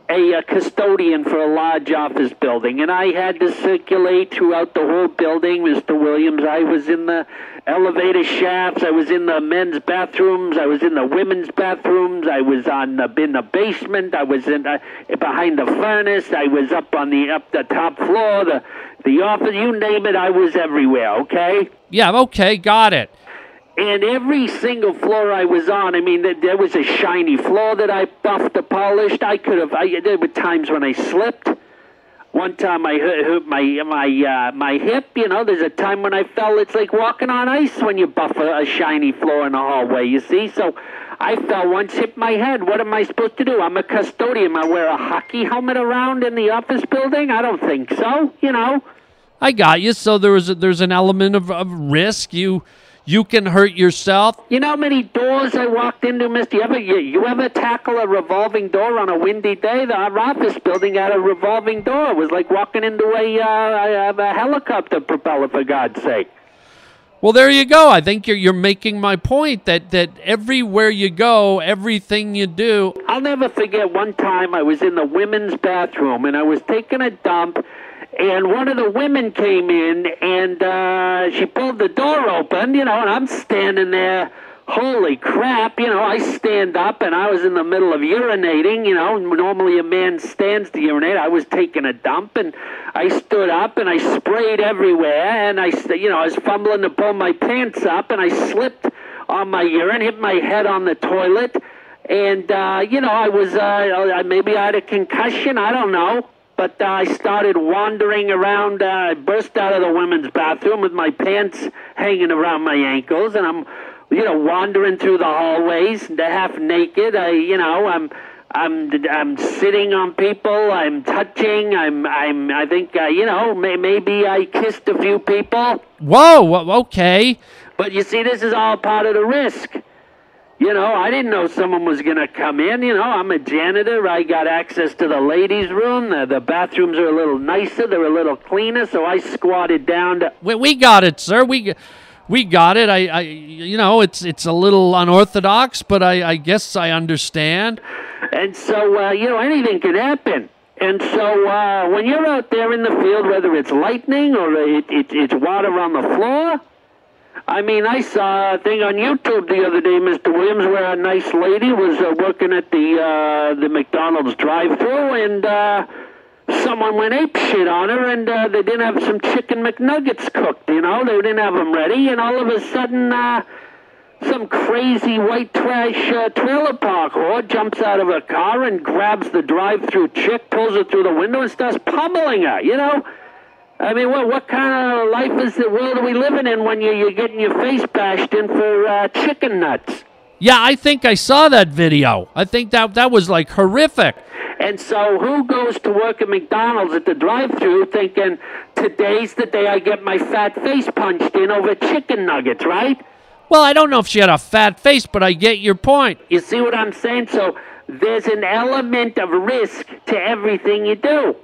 Speaker 11: a, uh custodian for a large office building, and I had to circulate throughout the whole building, Mr. Williams. I was in the elevator shafts, I was in the men's bathrooms, I was in the women's bathrooms, I was on the, in the basement, I was in uh, behind the furnace, I was up on the up the top floor, the the office, you name it, I was everywhere. Okay.
Speaker 1: Yeah, okay, got it.
Speaker 11: And every single floor I was on, I mean, there, was a shiny floor that I buffed or polished. I could have. I, there were times when I slipped. One time I hurt, hurt my my uh, my hip. You know, there's a time when I fell. It's like walking on ice when you buff a, a shiny floor in a hallway. You see, so I fell once, hit my head. What am I supposed to do? I'm a custodian. I wear a hockey helmet around in the office building? I don't think so. You know.
Speaker 1: I got you. So there was a, there's an element of, of risk. You you can hurt yourself.
Speaker 11: You know how many doors I walked into, Mister? You ever you, you ever tackle a revolving door on a windy day? The, our office building had a revolving door. It was like walking into a, uh, a, a helicopter propeller, for God's sake.
Speaker 1: Well, there you go. I think you're you're making my point that that everywhere you go, everything you do.
Speaker 11: I'll never forget one time I was in the women's bathroom and I was taking a dump, and one of the women came in and uh, she pulled the door open, you know, and I'm standing there. Holy crap, you know, I stand up and I was in the middle of urinating, you know, normally a man stands to urinate. I was taking a dump and I stood up and I sprayed everywhere and I, you know, I was fumbling to pull my pants up and I slipped on my urine, hit my head on the toilet. And, uh, you know, I was, uh, maybe I had a concussion, I don't know. But uh, I started wandering around. Uh, I burst out of the women's bathroom with my pants hanging around my ankles, and I'm you know, wandering through the hallways, half naked. I, you know, I'm, I'm, I'm sitting on people. I'm touching. I'm, I'm. I think, uh, you know, may, maybe I kissed a few people.
Speaker 1: Whoa, okay.
Speaker 11: But you see, this is all part of the risk. You know, I didn't know someone was going to come in. You know, I'm a janitor. I got access to the ladies' room. The, the bathrooms are a little nicer. They're a little cleaner. So I squatted down to.
Speaker 1: We, we got it, sir. We we got it. I, I you know, it's it's a little unorthodox, but I, I guess I understand.
Speaker 11: And so, uh, you know, anything can happen. And so, uh, when you're out there in the field, whether it's lightning or it, it, it's water on the floor, I mean, I saw a thing on YouTube the other day, Mr. Williams, where a nice lady was uh, working at the uh, the McDonald's drive-through, and uh, someone went ape shit on her, and uh, they didn't have some chicken McNuggets cooked. You know, they didn't have them ready, and all of a sudden. Uh, some crazy white trash uh, trailer park whore jumps out of her car and grabs the drive-through chick, pulls her through the window, and starts pummeling her. You know, I mean, what what kind of life is the world are we living in when you you're getting your face bashed in for uh, chicken nuts?
Speaker 1: Yeah, I think I saw that video. I think that that was like horrific.
Speaker 11: And so, who goes to work at McDonald's at the drive-through thinking today's the day I get my fat face punched in over chicken nuggets, right?
Speaker 1: Well, I don't know if she had a fat face, but I get your point.
Speaker 11: You see what I'm saying? So there's an element of risk to everything you do.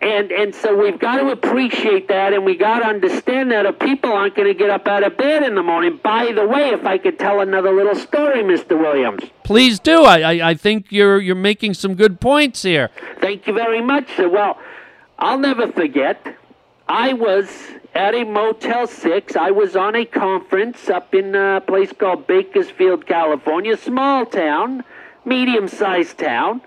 Speaker 11: And and so we've got to appreciate that and we got to understand that if people aren't going to get up out of bed in the morning. By the way, if I could tell another little story, Mr. Williams.
Speaker 1: Please do. I, I, I think you're you're making some good points here.
Speaker 11: Thank you very much, sir. Well, I'll never forget. I was at a Motel 6. I was on a conference up in a place called Bakersfield, California, small town, medium sized town.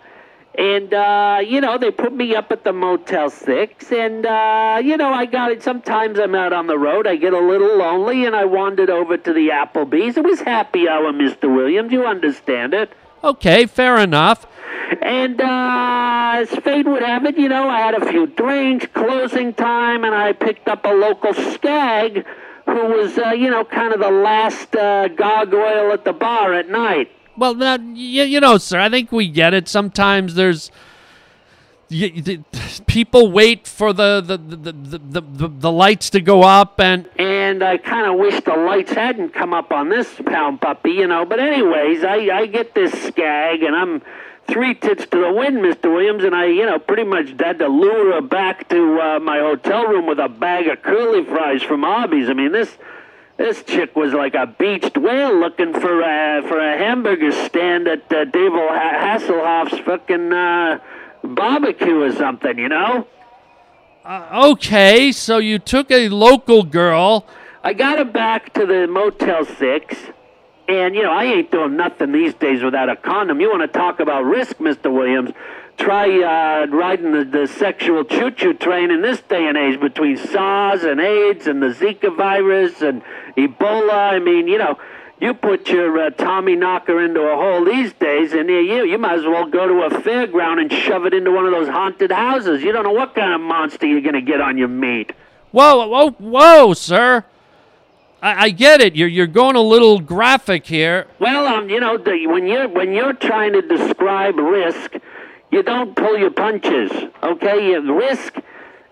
Speaker 11: And, uh, you know, they put me up at the Motel 6. And, uh, you know, I got it. Sometimes I'm out on the road. I get a little lonely, and I wandered over to the Applebee's. It was happy hour, Mr. Williams. You understand it.
Speaker 1: Okay, fair enough.
Speaker 11: And uh, as fate would have it, you know, I had a few drinks, closing time, and I picked up a local skag who was, uh, you know, kind of the last uh, gargoyle at the bar at night.
Speaker 1: Well, now, you, you know, sir, I think we get it. Sometimes there's. You, people wait for the the, the, the, the, the lights to go up and
Speaker 11: and I kind of wish the lights hadn't come up on this pound puppy, you know. But anyways, I I get this skag and I'm three tits to the wind, Mr. Williams, and I, you know, pretty much had to lure her back to uh, my hotel room with a bag of curly fries from Arby's. I mean, this this chick was like a beached whale looking for a for a hamburger stand at uh, Dave Hasselhoff's fucking uh, barbecue or something, you know.
Speaker 1: Uh, okay, so you took a local girl.
Speaker 11: I got her back to the Motel Six. And, you know, I ain't doing nothing these days without a condom. You want to talk about risk, Mr. Williams? Try uh, riding the, the sexual choo choo train in this day and age between SARS and AIDS and the Zika virus and Ebola. I mean, you know, you put your uh, Tommy knocker into a hole these days, and you, you you might as well go to a fairground and shove it into one of those haunted houses. You don't know what kind of monster you're going to get on your meat.
Speaker 1: Whoa, whoa, whoa, sir. I, I get it. You're you're going a little graphic here.
Speaker 11: Well, um, you know, the, when you're when you're trying to describe risk, you don't pull your punches. Okay, you, risk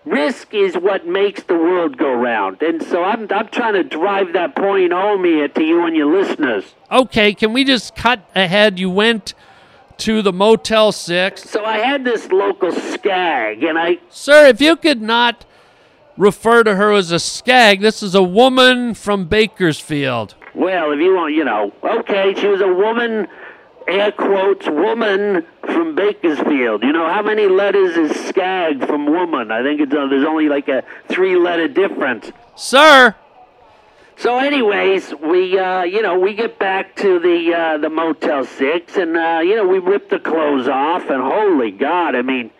Speaker 11: risk is what makes the world go round, and so I'm I'm trying to drive that point home here to you and your listeners.
Speaker 1: Okay, can we just cut ahead? You went to the Motel Six.
Speaker 11: So I had this local skag, and I
Speaker 1: Sir, if you could not refer to her as a skag, this is a woman from Bakersfield.
Speaker 11: Well, if you want, you know, okay, she was a woman, air quotes, woman from Bakersfield. You know, how many letters is skag from woman? I think it's, uh, there's only like a three letter difference.
Speaker 1: Sir!
Speaker 11: So, anyways, we, uh, you know, we get back to the uh, the Motel Six, and uh, you know, we rip the clothes off, and holy God, I mean,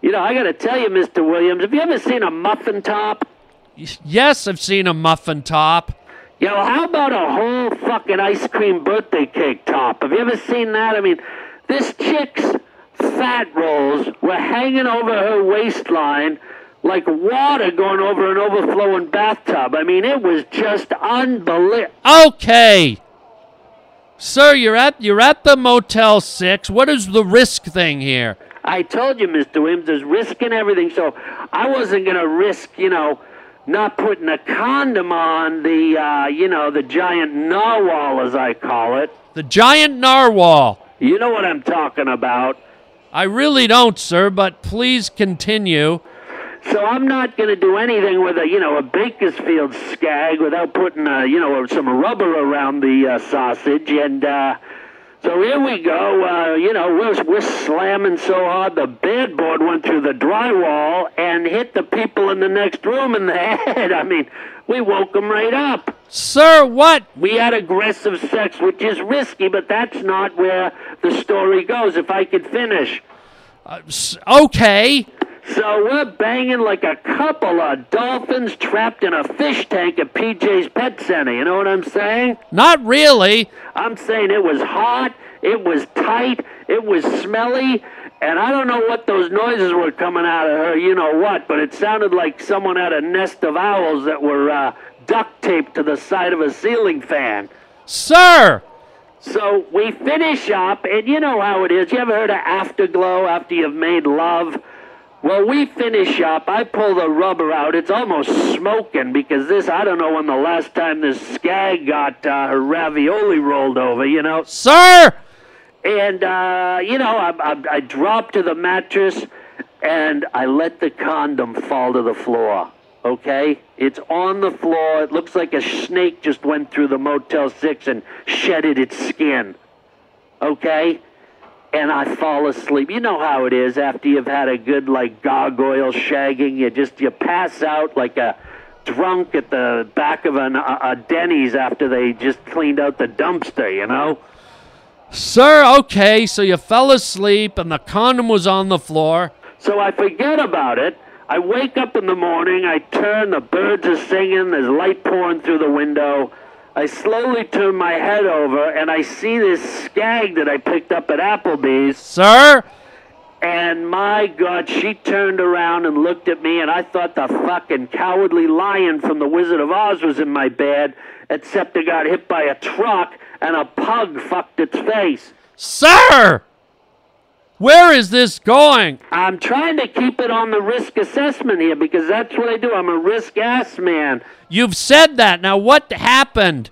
Speaker 11: you know, I got to tell you, Mister Williams, have you ever seen a muffin top?
Speaker 1: Yes, I've seen a muffin top.
Speaker 11: Yo, how about a whole fucking ice cream birthday cake top? Have you ever seen that? I mean, this chick's fat rolls were hanging over her waistline like water going over an overflowing bathtub. I mean, it was just unbelievable.
Speaker 1: Okay. Sir, you're at you're at the Motel 6. What is the risk thing here?
Speaker 11: I told you, Mr. Williams, there's risk in everything, so I wasn't going to risk, you know, not putting a condom on the, uh, you know, the giant narwhal, as I call it.
Speaker 1: The giant narwhal.
Speaker 11: You know what I'm talking about.
Speaker 1: I really don't, sir, but please continue.
Speaker 11: So I'm not going to do anything with a, you know, a Bakersfield skag without putting, uh, you know, some rubber around the uh, sausage. And uh, so here we go. Uh, you know, we're, we're slamming so hard the bedboard went through the drywall and hit the people in the next room in the (laughs) head. I mean, we woke them right up.
Speaker 1: Sir, what?
Speaker 11: We had aggressive sex, which is risky, but that's not where the story goes. If I could finish.
Speaker 1: Uh, s- okay.
Speaker 11: So we're banging like a couple of dolphins trapped in a fish tank at PJ's Pet Center. You know what I'm saying?
Speaker 1: Not really.
Speaker 11: I'm saying it was hot, it was tight, it was smelly, and I don't know what those noises were coming out of her, you know what, but it sounded like someone had a nest of owls that were uh, duct taped to the side of a ceiling fan.
Speaker 1: Sir!
Speaker 11: So we finish up, and you know how it is. You ever heard of afterglow after you've made love? Well, we finish up. I pull the rubber out. It's almost smoking because this, I don't know when the last time this skag got uh, her ravioli rolled over, you know?
Speaker 1: Sir!
Speaker 11: And, uh, you know, I, I, I drop to the mattress and I let the condom fall to the floor. Okay? It's on the floor. It looks like a snake just went through the Motel 6 and shedded its skin. Okay? And I fall asleep. You know how it is after you've had a good, like, gargoyle shagging. You just, you pass out like a drunk at the back of an, a, a Denny's after they just cleaned out the dumpster, you know?
Speaker 1: Sir, okay, so you fell asleep and the condom was on the floor.
Speaker 11: So I forget about it. I wake up in the morning, I turn, the birds are singing, there's light pouring through the window. I slowly turn my head over and I see this skag that I picked up at Applebee's.
Speaker 1: Sir?
Speaker 11: And my God, she turned around and looked at me, and I thought the fucking cowardly lion from The Wizard of Oz was in my bed, except it got hit by a truck and a pug fucked its face.
Speaker 1: Sir! Where is this going?
Speaker 11: I'm trying to keep it on the risk assessment here because that's what I do. I'm a risk ass man.
Speaker 1: You've said that. Now, what happened?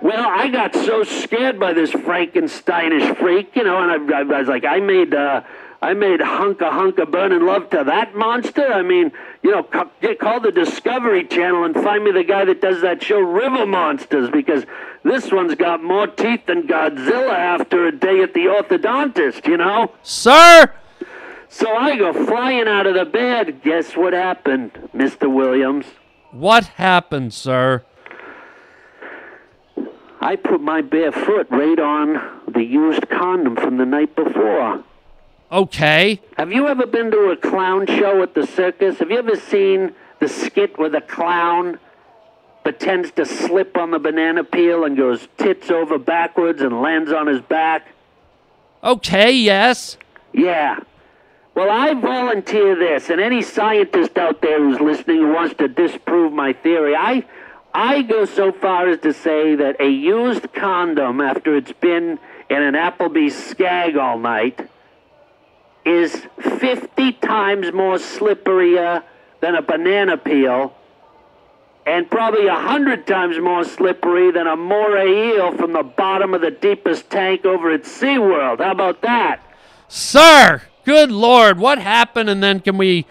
Speaker 11: Well, I got so scared by this Frankensteinish freak, you know, and I, I was like, I made, uh, I made hunka hunka burning love to that monster. I mean, you know, call the Discovery Channel and find me the guy that does that show River Monsters because this one's got more teeth than Godzilla after a day at the orthodontist, you know.
Speaker 1: Sir!
Speaker 11: So I go flying out of the bed. Guess what happened, Mr. Williams?
Speaker 1: What happened, sir?
Speaker 11: I put my bare foot right on the used condom from the night before.
Speaker 1: Okay.
Speaker 11: Have you ever been to a clown show at the circus? Have you ever seen the skit where the clown pretends to slip on the banana peel and goes tits over backwards and lands on his back?
Speaker 1: Okay, yes.
Speaker 11: Yeah. Well, I volunteer this, and any scientist out there who's listening who wants to disprove my theory, I, I go so far as to say that a used condom after it's been in an Applebee's skag all night is 50 times more slipperier than a banana peel and probably a hundred times more slippery than a moray eel from the bottom of the deepest tank over at SeaWorld. How about that?
Speaker 1: Sir! Good Lord, what happened? And then can we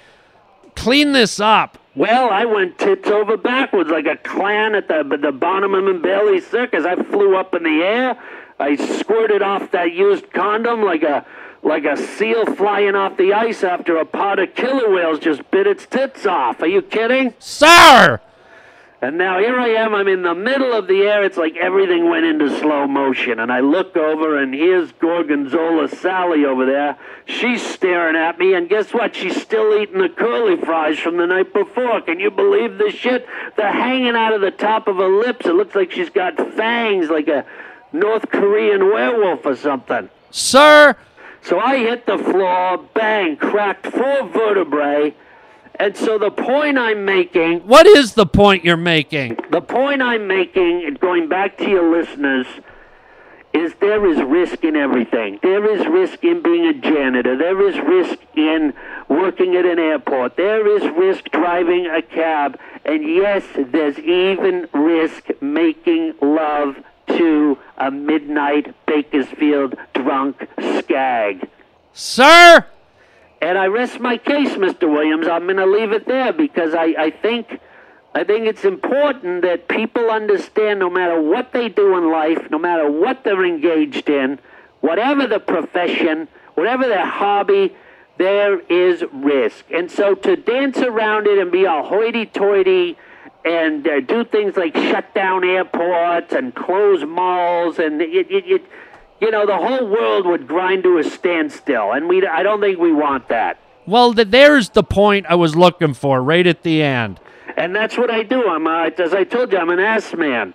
Speaker 1: clean this up?
Speaker 11: Well, I went tits over backwards like a clown at the the Barnum and Bailey Circus. I flew up in the air. I squirted off that used condom like a like a seal flying off the ice after a pod of killer whales just bit its tits off. Are you kidding?
Speaker 1: Sir!
Speaker 11: And now here I am. I'm in the middle of the air. It's like everything went into slow motion. And I look over, and here's Gorgonzola Sally over there. She's staring at me, and guess what? She's still eating the curly fries from the night before. Can you believe this shit? They're hanging out of the top of her lips. It looks like she's got fangs, like a North Korean werewolf or something.
Speaker 1: Sir!
Speaker 11: So I hit the floor, bang, cracked four vertebrae, And so the point I'm making,
Speaker 1: What is the point you're making?
Speaker 11: the point I'm making, and going back to your listeners, is there is risk in everything. There is risk in being a janitor. There is risk in working at an airport. There is risk driving a cab. And yes, there's even risk making love to a midnight Bakersfield drunk skag.
Speaker 1: Sir?
Speaker 11: And I rest my case, Mr. Williams. I'm going to leave it there because I, I think I think it's important that people understand no matter what they do in life, no matter what they're engaged in, whatever the profession, whatever their hobby, there is risk. And so to dance around it and be all hoity-toity and uh, do things like shut down airports and close malls and it, it, it you know the whole world would grind to a standstill and we I don't think we want that.
Speaker 1: Well, th- there's the point I was looking for right at the end.
Speaker 11: And that's what I do. I'm uh, as I told you, I'm an ass man.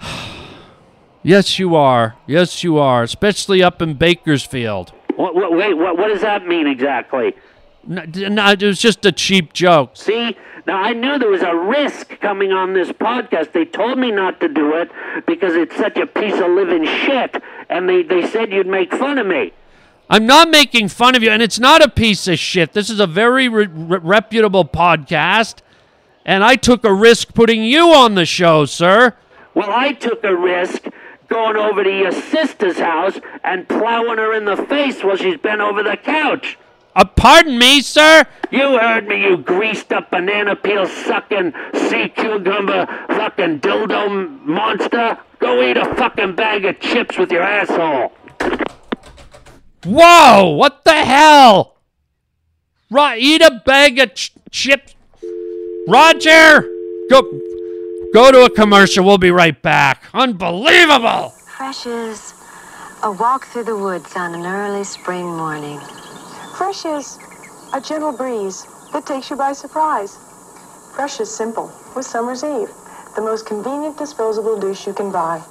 Speaker 11: (sighs)
Speaker 1: Yes, you are. Yes, you are. Especially up in Bakersfield.
Speaker 11: What, what, wait, what, what does that mean exactly?
Speaker 1: No, no, it was just a cheap joke.
Speaker 11: See, now I knew there was a risk coming on this podcast. They told me not to do it because it's such a piece of living shit, and they, they said you'd make fun of me.
Speaker 1: I'm not making fun of you, and it's not a piece of shit. This is a very re- re- reputable podcast, and I took a risk putting you on the show, sir.
Speaker 11: Well, I took a risk going over to your sister's house and plowing her in the face while she's bent over the couch.
Speaker 1: Uh, pardon me, sir?
Speaker 11: You heard me, you greased up banana peel sucking sea cucumber fucking dildo monster. Go eat a fucking bag of chips with your asshole.
Speaker 1: Whoa! What the hell? Right, eat a bag of ch- chips. Roger, go go to a commercial. We'll be right back. Unbelievable.
Speaker 12: Fresh is a walk through the woods on an early spring morning.
Speaker 13: Fresh is a gentle breeze that takes you by surprise. Fresh is simple with Summer's Eve, the most convenient disposable douche you can buy.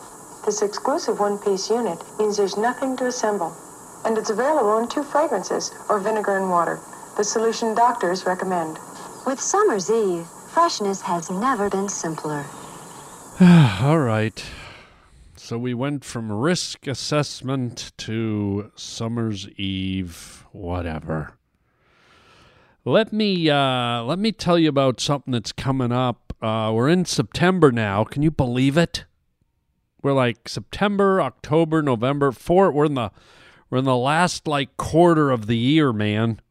Speaker 13: This exclusive one-piece unit means there's nothing to assemble. And it's available in two fragrances, or vinegar and water, the solution doctors recommend.
Speaker 12: With Summer's Eve, freshness has never been simpler. (sighs)
Speaker 1: All right. So we went from risk assessment to summer's eve, whatever. Let me uh, let me tell you about something that's coming up. Uh, we're in September now. Can you believe it? We're like September, October, November. Four. We're in the we're in the last like quarter of the year, man.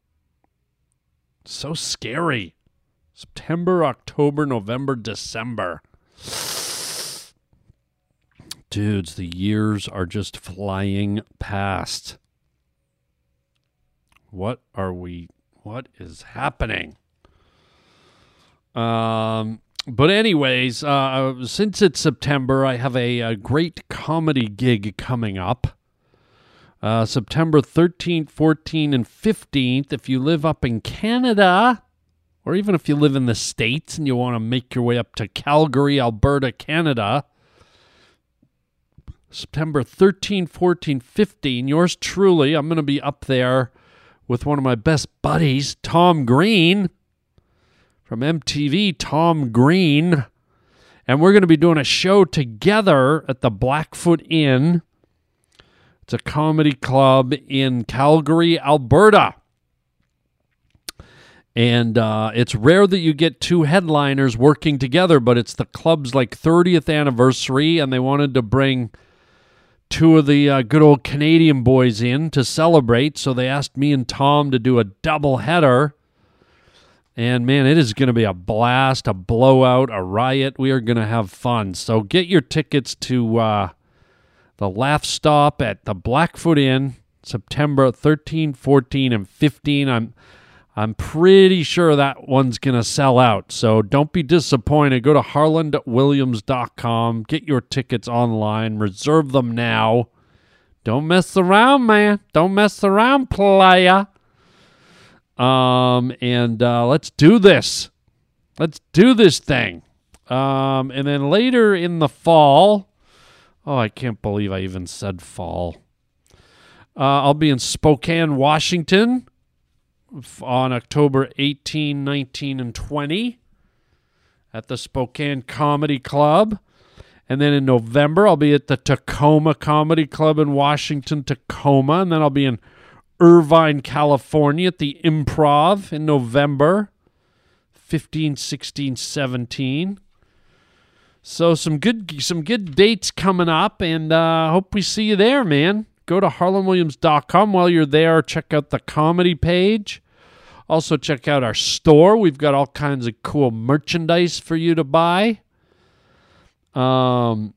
Speaker 1: So scary. September, October, November, December. Dudes, the years are just flying past. What are we what is happening? Um but anyways, uh, since it's September, I have a, a great comedy gig coming up. Uh, September 13th, 14th, and 15th. If you live up in Canada, or even if you live in the States and you want to make your way up to Calgary, Alberta, Canada, September 13, 14, 15, yours truly, I'm going to be up there with one of my best buddies, Tom Green from MTV, Tom Green. And we're going to be doing a show together at the Blackfoot Inn. It's a comedy club in Calgary, Alberta. And uh, it's rare that you get two headliners working together, but it's the club's like 30th anniversary, and they wanted to bring two of the uh, good old Canadian boys in to celebrate. So they asked me and Tom to do a double header. And man, it is going to be a blast, a blowout, a riot. We are going to have fun. So get your tickets to uh, the Laugh Shop at the Blackfoot Inn, September 13, 14, and 15. I'm I'm pretty sure that one's going to sell out. So don't be disappointed. Go to harlandwilliams.com, get your tickets online, reserve them now. Don't mess around, man. Don't mess around, playa. Um, and uh, let's do this. Let's do this thing. Um, and then later in the fall, oh, I can't believe I even said fall. Uh, I'll be in Spokane, Washington on October 18, 19, and 20 at the Spokane Comedy Club. And then in November, I'll be at the Tacoma Comedy Club in Washington, Tacoma. And then I'll be in Irvine, California at the Improv in November 15, 16, 17. So some good some good dates coming up and uh hope we see you there, man. Go to harlandwilliams.com while you're there. Check out the comedy page. Also check out our store. We've got all kinds of cool merchandise for you to buy. Um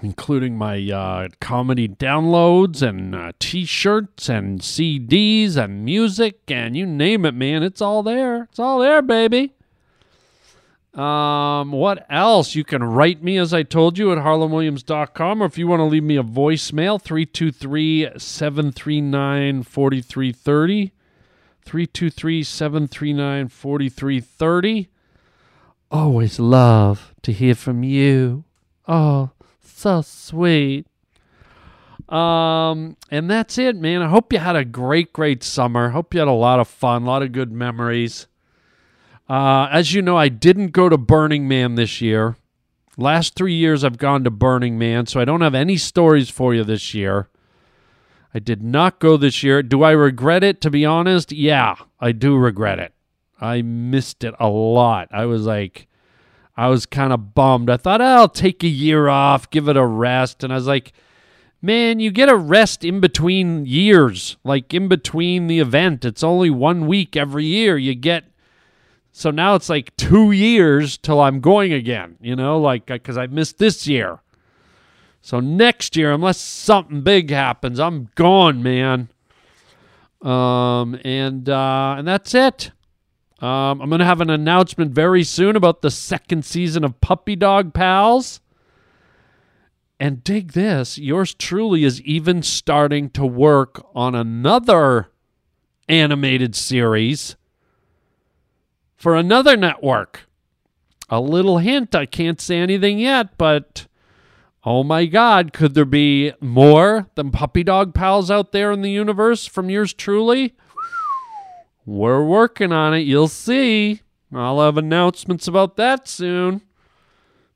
Speaker 1: including my uh, comedy downloads and uh, t-shirts and CDs and music and you name it, man. It's all there. It's all there, baby. Um, what else? You can write me, as I told you, at harlandwilliams.com, or if you want to leave me a voicemail, 323 739 4330. 323 739 4330. Always love to hear from you. Oh, so sweet. Um, and that's it, man. I hope you had a great, great summer. Hope you had a lot of fun, a lot of good memories. Uh, as you know, I didn't go to Burning Man this year. Last three years I've gone to Burning Man, so I don't have any stories for you this year. I did not go this year. Do I regret it? To be honest, yeah, I do regret it. I missed it a lot. I was like, I was kind of bummed. I thought, oh, I'll take a year off, give it a rest. And I was like, man, you get a rest in between years, like in between the event. It's only one week every year. You get so now it's like two years till I'm going again, you know, like because I missed this year. So next year, unless something big happens, I'm gone, man. Um, and uh, and that's it. Um, I'm gonna have an announcement very soon about the second season of Puppy Dog Pals. And dig this, yours truly is even starting to work on another animated series for another network. A little hint, I can't say anything yet, but oh my God, could there be more than puppy dog pals out there in the universe from yours truly? We're working on it. You'll see. I'll have announcements about that soon.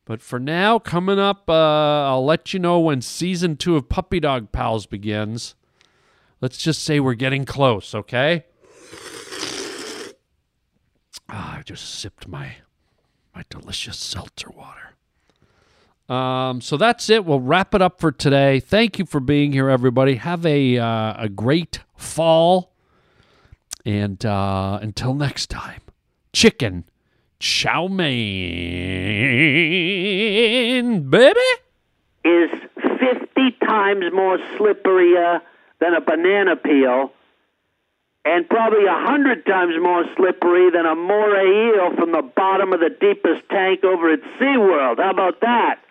Speaker 1: But for now, coming up, uh, I'll let you know when season two of Puppy Dog Pals begins. Let's just say we're getting close, okay? Ah, I just sipped my my delicious seltzer water. Um, so that's it. We'll wrap it up for today. Thank you for being here, everybody. Have a uh, a great fall, and uh, until next time, chicken chow mein, baby.
Speaker 11: Is 50 times more slipperier than a banana peel and probably a hundred times more slippery than a moray eel from the bottom of the deepest tank over at SeaWorld. How about that?